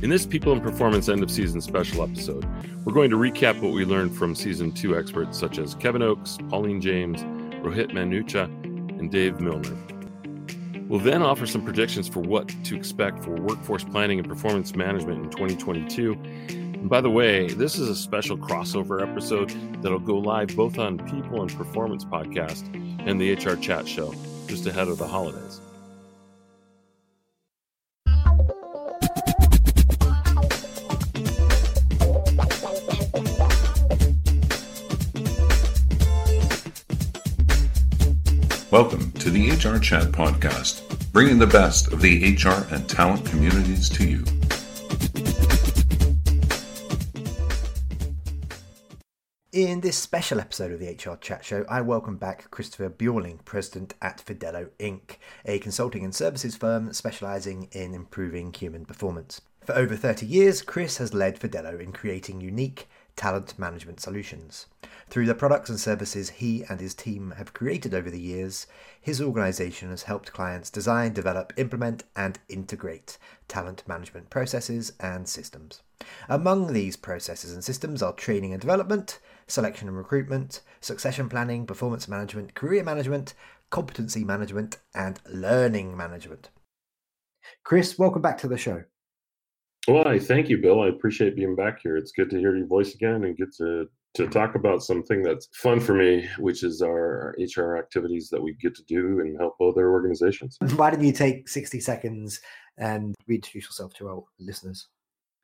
In this People and Performance end of season special episode, we're going to recap what we learned from season two experts such as Kevin Oakes, Pauline James, Rohit Manucha, and Dave Milner. We'll then offer some predictions for what to expect for workforce planning and performance management in 2022. And by the way, this is a special crossover episode that'll go live both on People and Performance podcast and the HR Chat Show just ahead of the holidays. Welcome to the HR Chat Podcast, bringing the best of the HR and talent communities to you. In this special episode of the HR Chat Show, I welcome back Christopher Bjorling, President at Fidello Inc., a consulting and services firm specializing in improving human performance. For over 30 years, Chris has led Fidello in creating unique talent management solutions. Through the products and services he and his team have created over the years, his organization has helped clients design, develop, implement, and integrate talent management processes and systems. Among these processes and systems are training and development, selection and recruitment, succession planning, performance management, career management, competency management, and learning management. Chris, welcome back to the show. Well, thank you, Bill. I appreciate being back here. It's good to hear your voice again and get to to talk about something that's fun for me, which is our HR activities that we get to do and help other organizations. Why don't you take 60 seconds and reintroduce yourself to our listeners?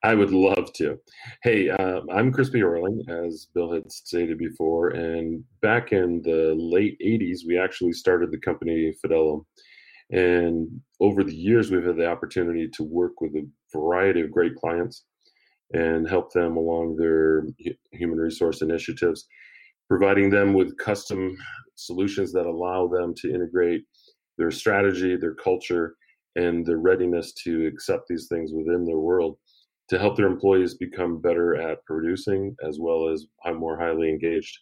I would love to. Hey, uh, I'm Chris Bjorling, as Bill had stated before. And back in the late 80s, we actually started the company Fidello. And over the years, we've had the opportunity to work with a variety of great clients and help them along their human resource initiatives, providing them with custom solutions that allow them to integrate their strategy, their culture, and their readiness to accept these things within their world to help their employees become better at producing as well as more highly engaged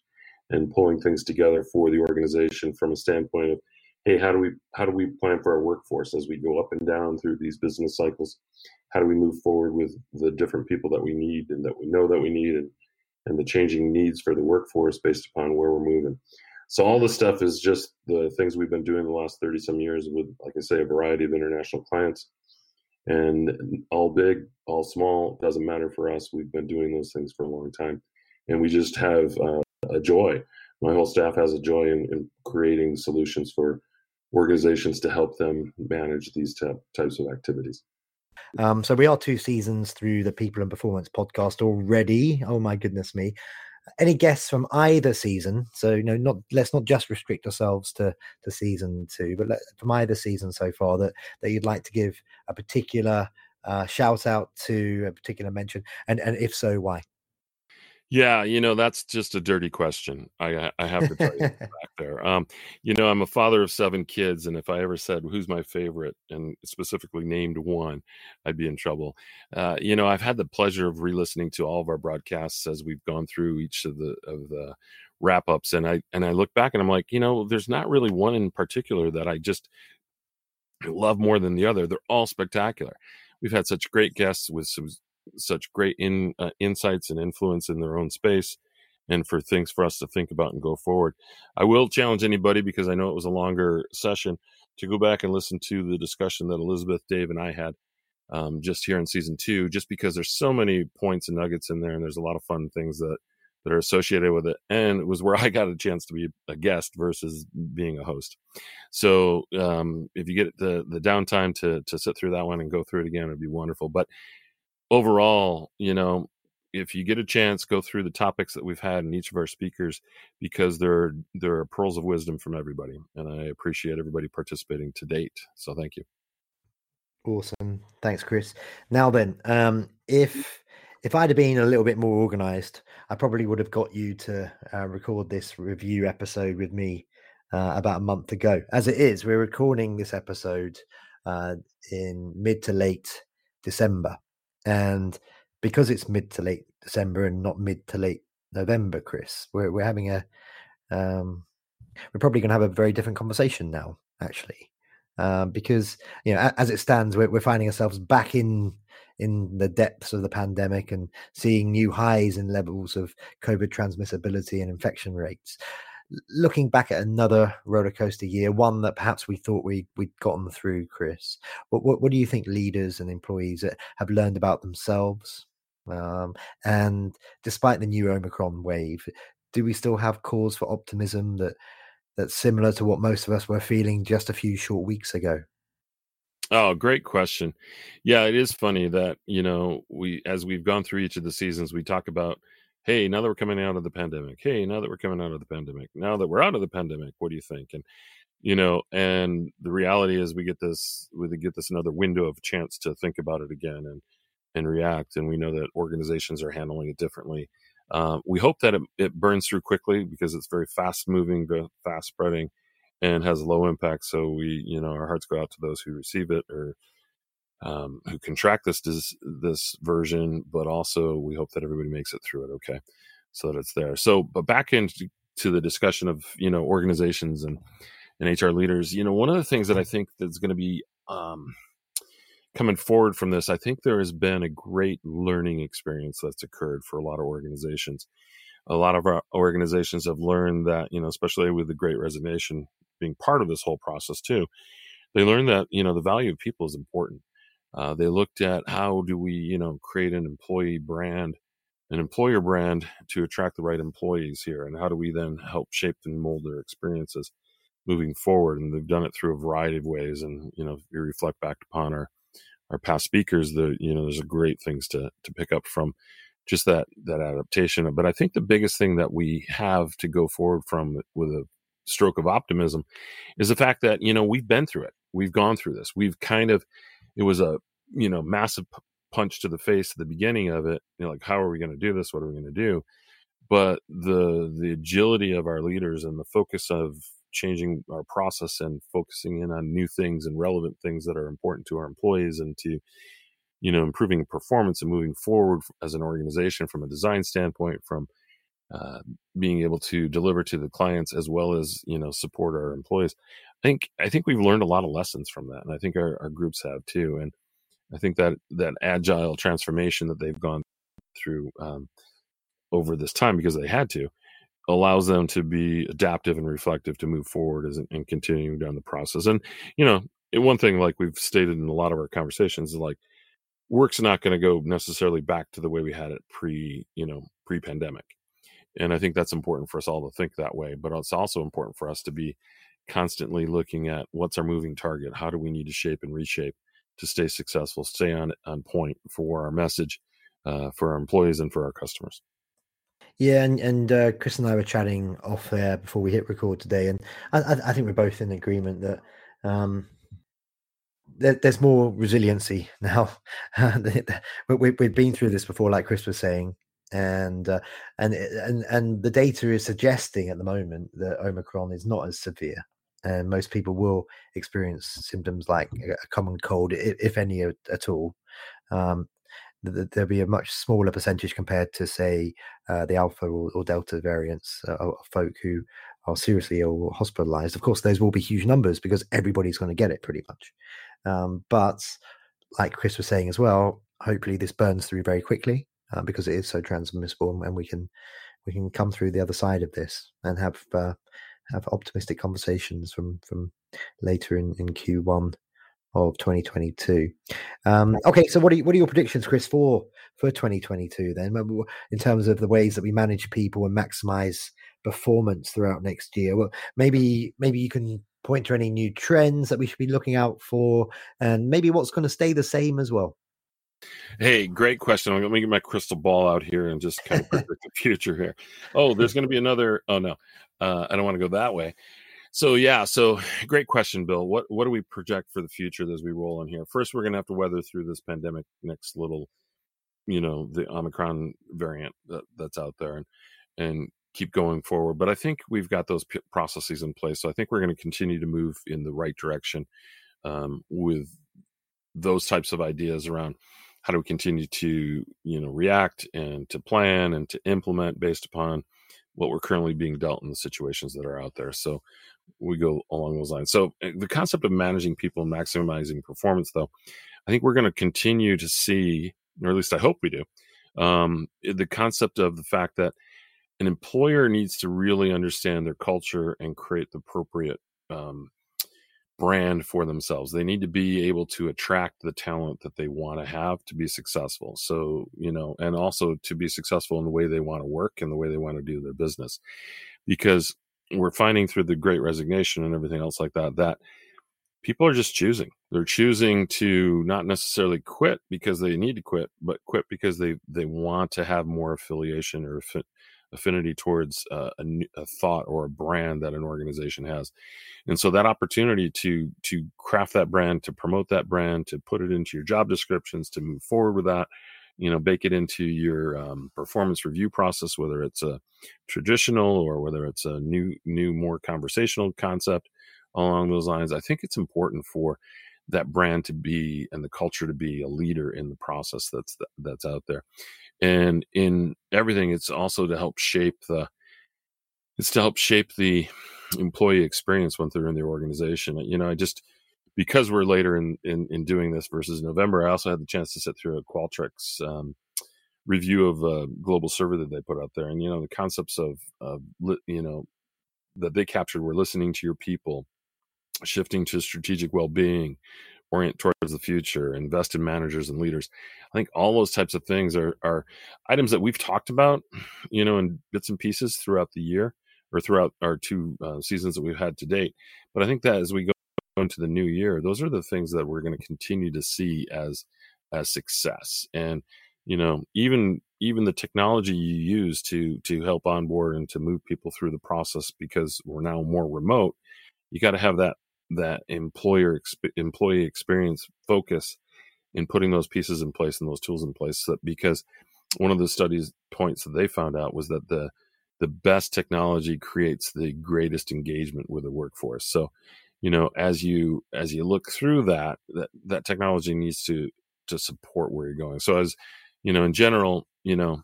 and pulling things together for the organization from a standpoint of hey how do we how do we plan for our workforce as we go up and down through these business cycles how do we move forward with the different people that we need and that we know that we need and and the changing needs for the workforce based upon where we're moving? So all this stuff is just the things we've been doing the last 30 some years with like i say a variety of international clients. And all big all small doesn't matter for us. We've been doing those things for a long time. And we just have uh, a joy. My whole staff has a joy in, in creating solutions for organizations to help them manage these t- types of activities. Um, so we are two seasons through the People and Performance podcast already. Oh my goodness me! Any guests from either season? So you know, not let's not just restrict ourselves to to season two, but let, from either season so far that that you'd like to give a particular uh, shout out to a particular mention, and and if so, why? Yeah, you know, that's just a dirty question. I I have to tell you back there. Um, you know, I'm a father of seven kids, and if I ever said who's my favorite and specifically named one, I'd be in trouble. Uh, you know, I've had the pleasure of re-listening to all of our broadcasts as we've gone through each of the of the wrap ups, and I and I look back and I'm like, you know, there's not really one in particular that I just love more than the other. They're all spectacular. We've had such great guests with some such great in uh, insights and influence in their own space and for things for us to think about and go forward. I will challenge anybody because I know it was a longer session to go back and listen to the discussion that Elizabeth, Dave, and I had um, just here in season two, just because there's so many points and nuggets in there, and there's a lot of fun things that that are associated with it. And it was where I got a chance to be a guest versus being a host. So um, if you get the the downtime to to sit through that one and go through it again, it'd be wonderful. But overall, you know, if you get a chance, go through the topics that we've had in each of our speakers because there there are pearls of wisdom from everybody, and I appreciate everybody participating to date. So thank you. Awesome, thanks, Chris. Now then, um, if if I'd have been a little bit more organized, I probably would have got you to uh, record this review episode with me uh, about a month ago. As it is, we're recording this episode uh, in mid to late December. And because it's mid to late December and not mid to late November, Chris, we're we're having a um, we're probably going to have a very different conversation now, actually, um, because you know as it stands, we're, we're finding ourselves back in in the depths of the pandemic and seeing new highs in levels of COVID transmissibility and infection rates. Looking back at another roller coaster year, one that perhaps we thought we we'd gotten through, Chris. What what, what do you think leaders and employees have learned about themselves? Um, and despite the new Omicron wave, do we still have cause for optimism that that's similar to what most of us were feeling just a few short weeks ago? Oh, great question. Yeah, it is funny that, you know, we as we've gone through each of the seasons, we talk about, hey, now that we're coming out of the pandemic, hey, now that we're coming out of the pandemic, now that we're out of the pandemic, what do you think? And you know, and the reality is we get this we get this another window of chance to think about it again and and react. And we know that organizations are handling it differently. Uh, we hope that it, it burns through quickly because it's very fast moving, fast spreading and has low impact. So we, you know, our hearts go out to those who receive it or um, who contract this this version, but also we hope that everybody makes it through it. Okay, so that it's there. So, but back into to the discussion of you know organizations and and HR leaders. You know, one of the things that I think that's going to be um, coming forward from this, I think there has been a great learning experience that's occurred for a lot of organizations. A lot of our organizations have learned that, you know, especially with the great resignation being part of this whole process too, they learned that you know the value of people is important. Uh, they looked at how do we you know create an employee brand, an employer brand to attract the right employees here, and how do we then help shape and mold their experiences moving forward. And they've done it through a variety of ways. And you know, if you reflect back upon our our past speakers, the you know there's a great things to to pick up from just that that adaptation. But I think the biggest thing that we have to go forward from with a stroke of optimism is the fact that you know we've been through it we've gone through this we've kind of it was a you know massive punch to the face at the beginning of it you know like how are we going to do this? What are we going to do? But the the agility of our leaders and the focus of changing our process and focusing in on new things and relevant things that are important to our employees and to you know improving performance and moving forward as an organization from a design standpoint from uh, being able to deliver to the clients as well as you know support our employees. I think i think we've learned a lot of lessons from that and i think our, our groups have too and i think that that agile transformation that they've gone through um, over this time because they had to allows them to be adaptive and reflective to move forward as, and continuing down the process. And you know one thing like we've stated in a lot of our conversations is like work's not going to go necessarily back to the way we had it pre you know pre pandemic and I think that's important for us all to think that way. But it's also important for us to be constantly looking at what's our moving target. How do we need to shape and reshape to stay successful, stay on on point for our message, uh, for our employees and for our customers. Yeah, and and uh, Chris and I were chatting off there before we hit record today, and I, I think we're both in agreement that um, there, there's more resiliency now. we, have been through this before, like Chris was saying, and uh, and and and the data is suggesting at the moment that Omicron is not as severe, and most people will experience symptoms like a common cold, if any at all. Um, there'll be a much smaller percentage compared to, say, uh, the Alpha or, or Delta variants uh, of folk who are seriously ill or hospitalized. Of course, those will be huge numbers because everybody's going to get it pretty much. Um, but like Chris was saying as well, hopefully this burns through very quickly uh, because it is so transmissible, and we can we can come through the other side of this and have uh, have optimistic conversations from from later in, in Q1 of 2022. Um, okay, so what are what are your predictions, Chris, for for 2022? Then, in terms of the ways that we manage people and maximize performance throughout next year, well, maybe maybe you can point to any new trends that we should be looking out for, and maybe what's going to stay the same as well. Hey, great question. Let me get my crystal ball out here and just kind of predict the future here. Oh, there's going to be another. Oh no, uh, I don't want to go that way. So yeah, so great question, Bill. What what do we project for the future as we roll in here? First, we're going to have to weather through this pandemic next little, you know, the Omicron variant that, that's out there, and and keep going forward. But I think we've got those p- processes in place. So I think we're going to continue to move in the right direction um, with those types of ideas around how do we continue to you know react and to plan and to implement based upon what we're currently being dealt in the situations that are out there so we go along those lines. So eh, the concept of managing people and maximizing performance, though, I think we're going to continue to see, or at least I hope we do, um, the concept of the fact that an employer needs to really understand their culture and create the appropriate um, brand for themselves. They need to be able to attract the talent that they want to have to be successful. So, you know, and also to be successful in the way they want to work and the way they want to do their business. Because we're finding through the great resignation and everything else like that, that people are just choosing. They're choosing to not necessarily quit because they need to quit, but quit because they, they want to have more affiliation or affinity towards uh, a, a, thought or a brand that an organization has. And so that opportunity to to craft that brand to promote that brand to put it into your job descriptions to move forward with that you know bake it into your um, performance review process whether it's a traditional or whether it's a new new more conversational concept along those lines i think it's important for that brand to be and the culture to be a leader in the process that's that's out there. And in everything it's also to help shape the it's to help shape the employee experience when they're in the organization. You know i just because we're later in, in, in doing this versus november i also had the chance to sit through a qualtrics um, review of a global survey that they put out there. And you know the concepts of, of you know that they captured were listening to your people shifting to strategic well-being orient towards the future invest in managers and leaders. I think all those types of things are are items that we've talked about you know in bits and pieces throughout the year or throughout our two uh, seasons that we've had to date. But i think that as we go into the new year those are the things that we're going to continue to see as as success. And you know even even the technology you use to to help onboard and to move people through the process because we're now more remote you got to have that that employer employee experience focus in putting those pieces in place and those tools in place so because one of the studies points that they found out was that the the best technology creates the greatest engagement with the workforce. So you know as you as you look through that that that technology needs to to support where you're going. So as you know in general you know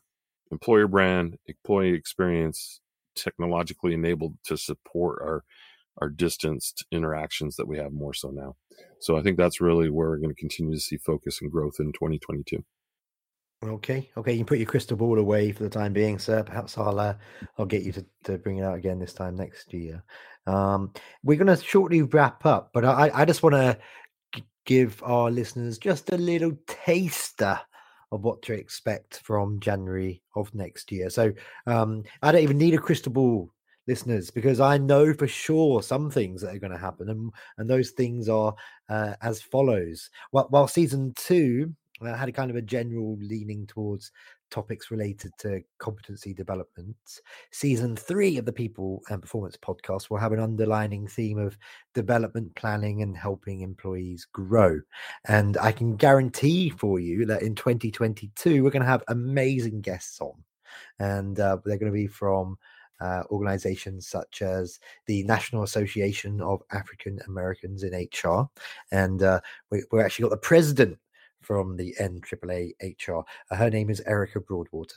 employer brand employee experience technologically enabled to support our our distanced interactions that we have more so now. So I think that's really where we're going to continue to see focus and growth in 2022. Okay, okay, you can put your crystal ball away for the time being, sir. Perhaps I'll uh, I'll get you to, to bring it out again this time next year. Um, we're going to shortly wrap up, but I I just want to give our listeners just a little taster of what to expect from January of next year. So um, I don't even need a crystal ball listeners because I know for sure some things that are going to happen, and and those things are uh, as follows. While, while season two uh, had a kind of a general leaning towards topics related to competency development, season three of the People and Performance podcast will have an underlining theme of development planning and helping employees grow. And I can guarantee for you that in 2022 we're going to have amazing guests on, and uh, they're going to be from uh, organizations such as the National Association of African Americans in HR. And uh, we, we actually got the president from the NAAA HR. Uh, her name is Erica Broadwater.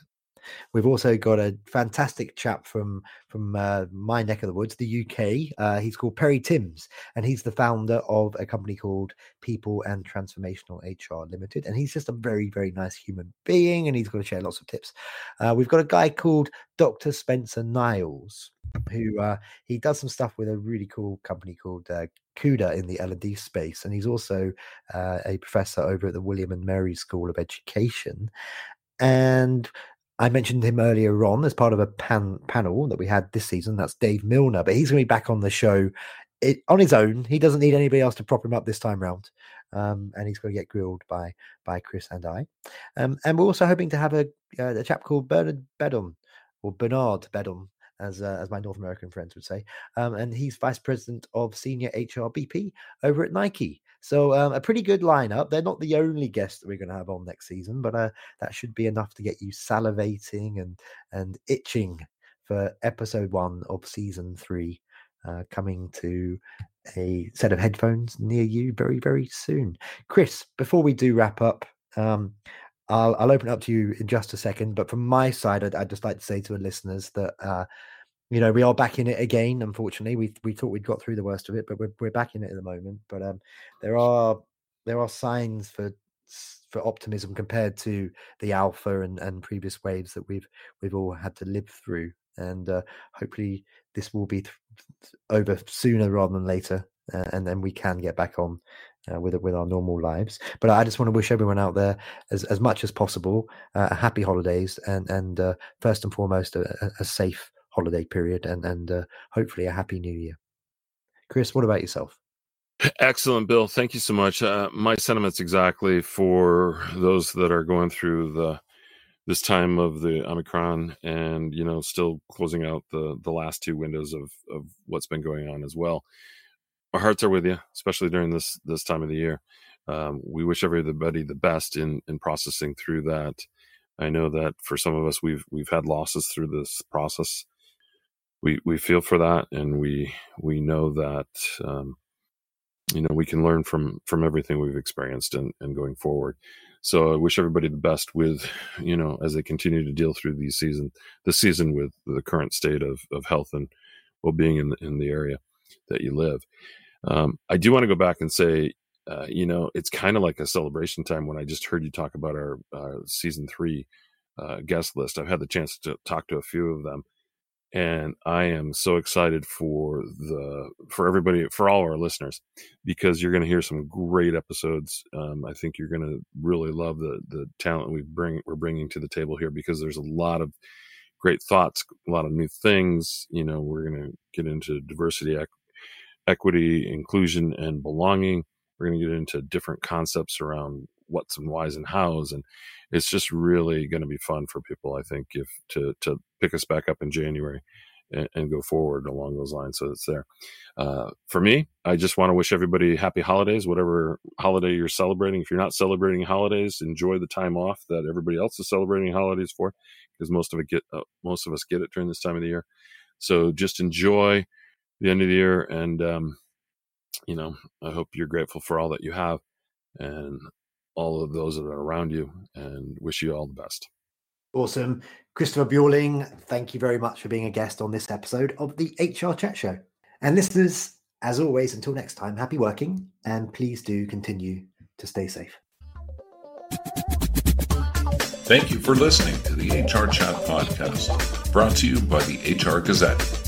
We've also got a fantastic chap from from uh, my neck of the woods, the UK. Uh, he's called Perry Timms, and he's the founder of a company called People and Transformational HR Limited. And he's just a very very nice human being, and he's going to share lots of tips. Uh, we've got a guy called Dr. Spencer Niles, who uh, he does some stuff with a really cool company called uh, Kuder in the L&D space, and he's also uh, a professor over at the William and Mary School of Education. And I mentioned him earlier on as part of a pan, panel that we had this season. That's Dave Milner, but he's going to be back on the show it, on his own. He doesn't need anybody else to prop him up this time round. Um, and he's going to get grilled by by Chris and I. Um, and we're also hoping to have a, uh, a chap called Bernard Bedom or Bernard Bedom as uh, as my North American friends would say. Um, and he's vice president of senior HRBP over at Nike. So um, a pretty good lineup. They're not the only guests that we're going to have on next season, but uh, that should be enough to get you salivating and and itching for episode one of season three, uh, coming to a set of headphones near you very very soon. Chris, before we do wrap up. Um, I'll, I'll open up to you in just a second, but from my side, I'd, I'd just like to say to the listeners that uh, you know, we are back in it again. Unfortunately, we we thought we'd got through the worst of it, but we're we're back in it at the moment. But um, there are there are signs for for optimism compared to the alpha and, and previous waves that we've we've all had to live through. And uh, hopefully, this will be th- over sooner rather than later, uh, and then we can get back on uh, with with our normal lives. But I just want to wish everyone out there as, as much as possible uh, happy holidays and and uh, first and foremost a, a safe holiday period and and uh, hopefully a happy new year. Chris, what about yourself? Excellent, Bill. Thank you so much. Uh, my sentiments exactly for those that are going through the this time of the Omicron, and you know, still closing out the the last two windows of of what's been going on as well. Our hearts are with you, especially during this this time of the year. Um, we wish everybody the best in in processing through that. I know that for some of us, we've we've had losses through this process. We we feel for that, and we we know that um, you know we can learn from from everything we've experienced and and going forward. So I wish everybody the best with you know as they continue to deal through these season the season with the current state of of health and well being in the, in the area that you live. Um, I do want to go back and say, uh, you know, it's kind of like a celebration time when I just heard you talk about our season three uh, guest list. I've had the chance to talk to a few of them, and I am so excited for the for everybody for all our listeners because you're going to hear some great episodes. Um, I think you're going to really love the the talent we bring we're bringing to the table here because there's a lot of great thoughts, a lot of new things. You know, we're going to get into diversity, equity, inclusion, and belonging. We're going to get into different concepts around what's and whys and hows, and it's just really going to be fun for people. I think if to to pick us back up in January and, and go forward along those lines, so it's there. Uh, for me, I just want to wish everybody happy holidays, whatever holiday you're celebrating. If you're not celebrating holidays, enjoy the time off that everybody else is celebrating holidays for, because most of it get uh, most of us get it during this time of the year. So just enjoy the end of the year. And, um, you know, I hope you're grateful for all that you have and all of those that are around you and wish you all the best. Awesome. Christopher Bjorling, thank you very much for being a guest on this episode of the HR Chat Show. And listeners, as always, until next time, happy working and please do continue to stay safe. Thank you for listening to the HR Chat Podcast, brought to you by the HR Gazette.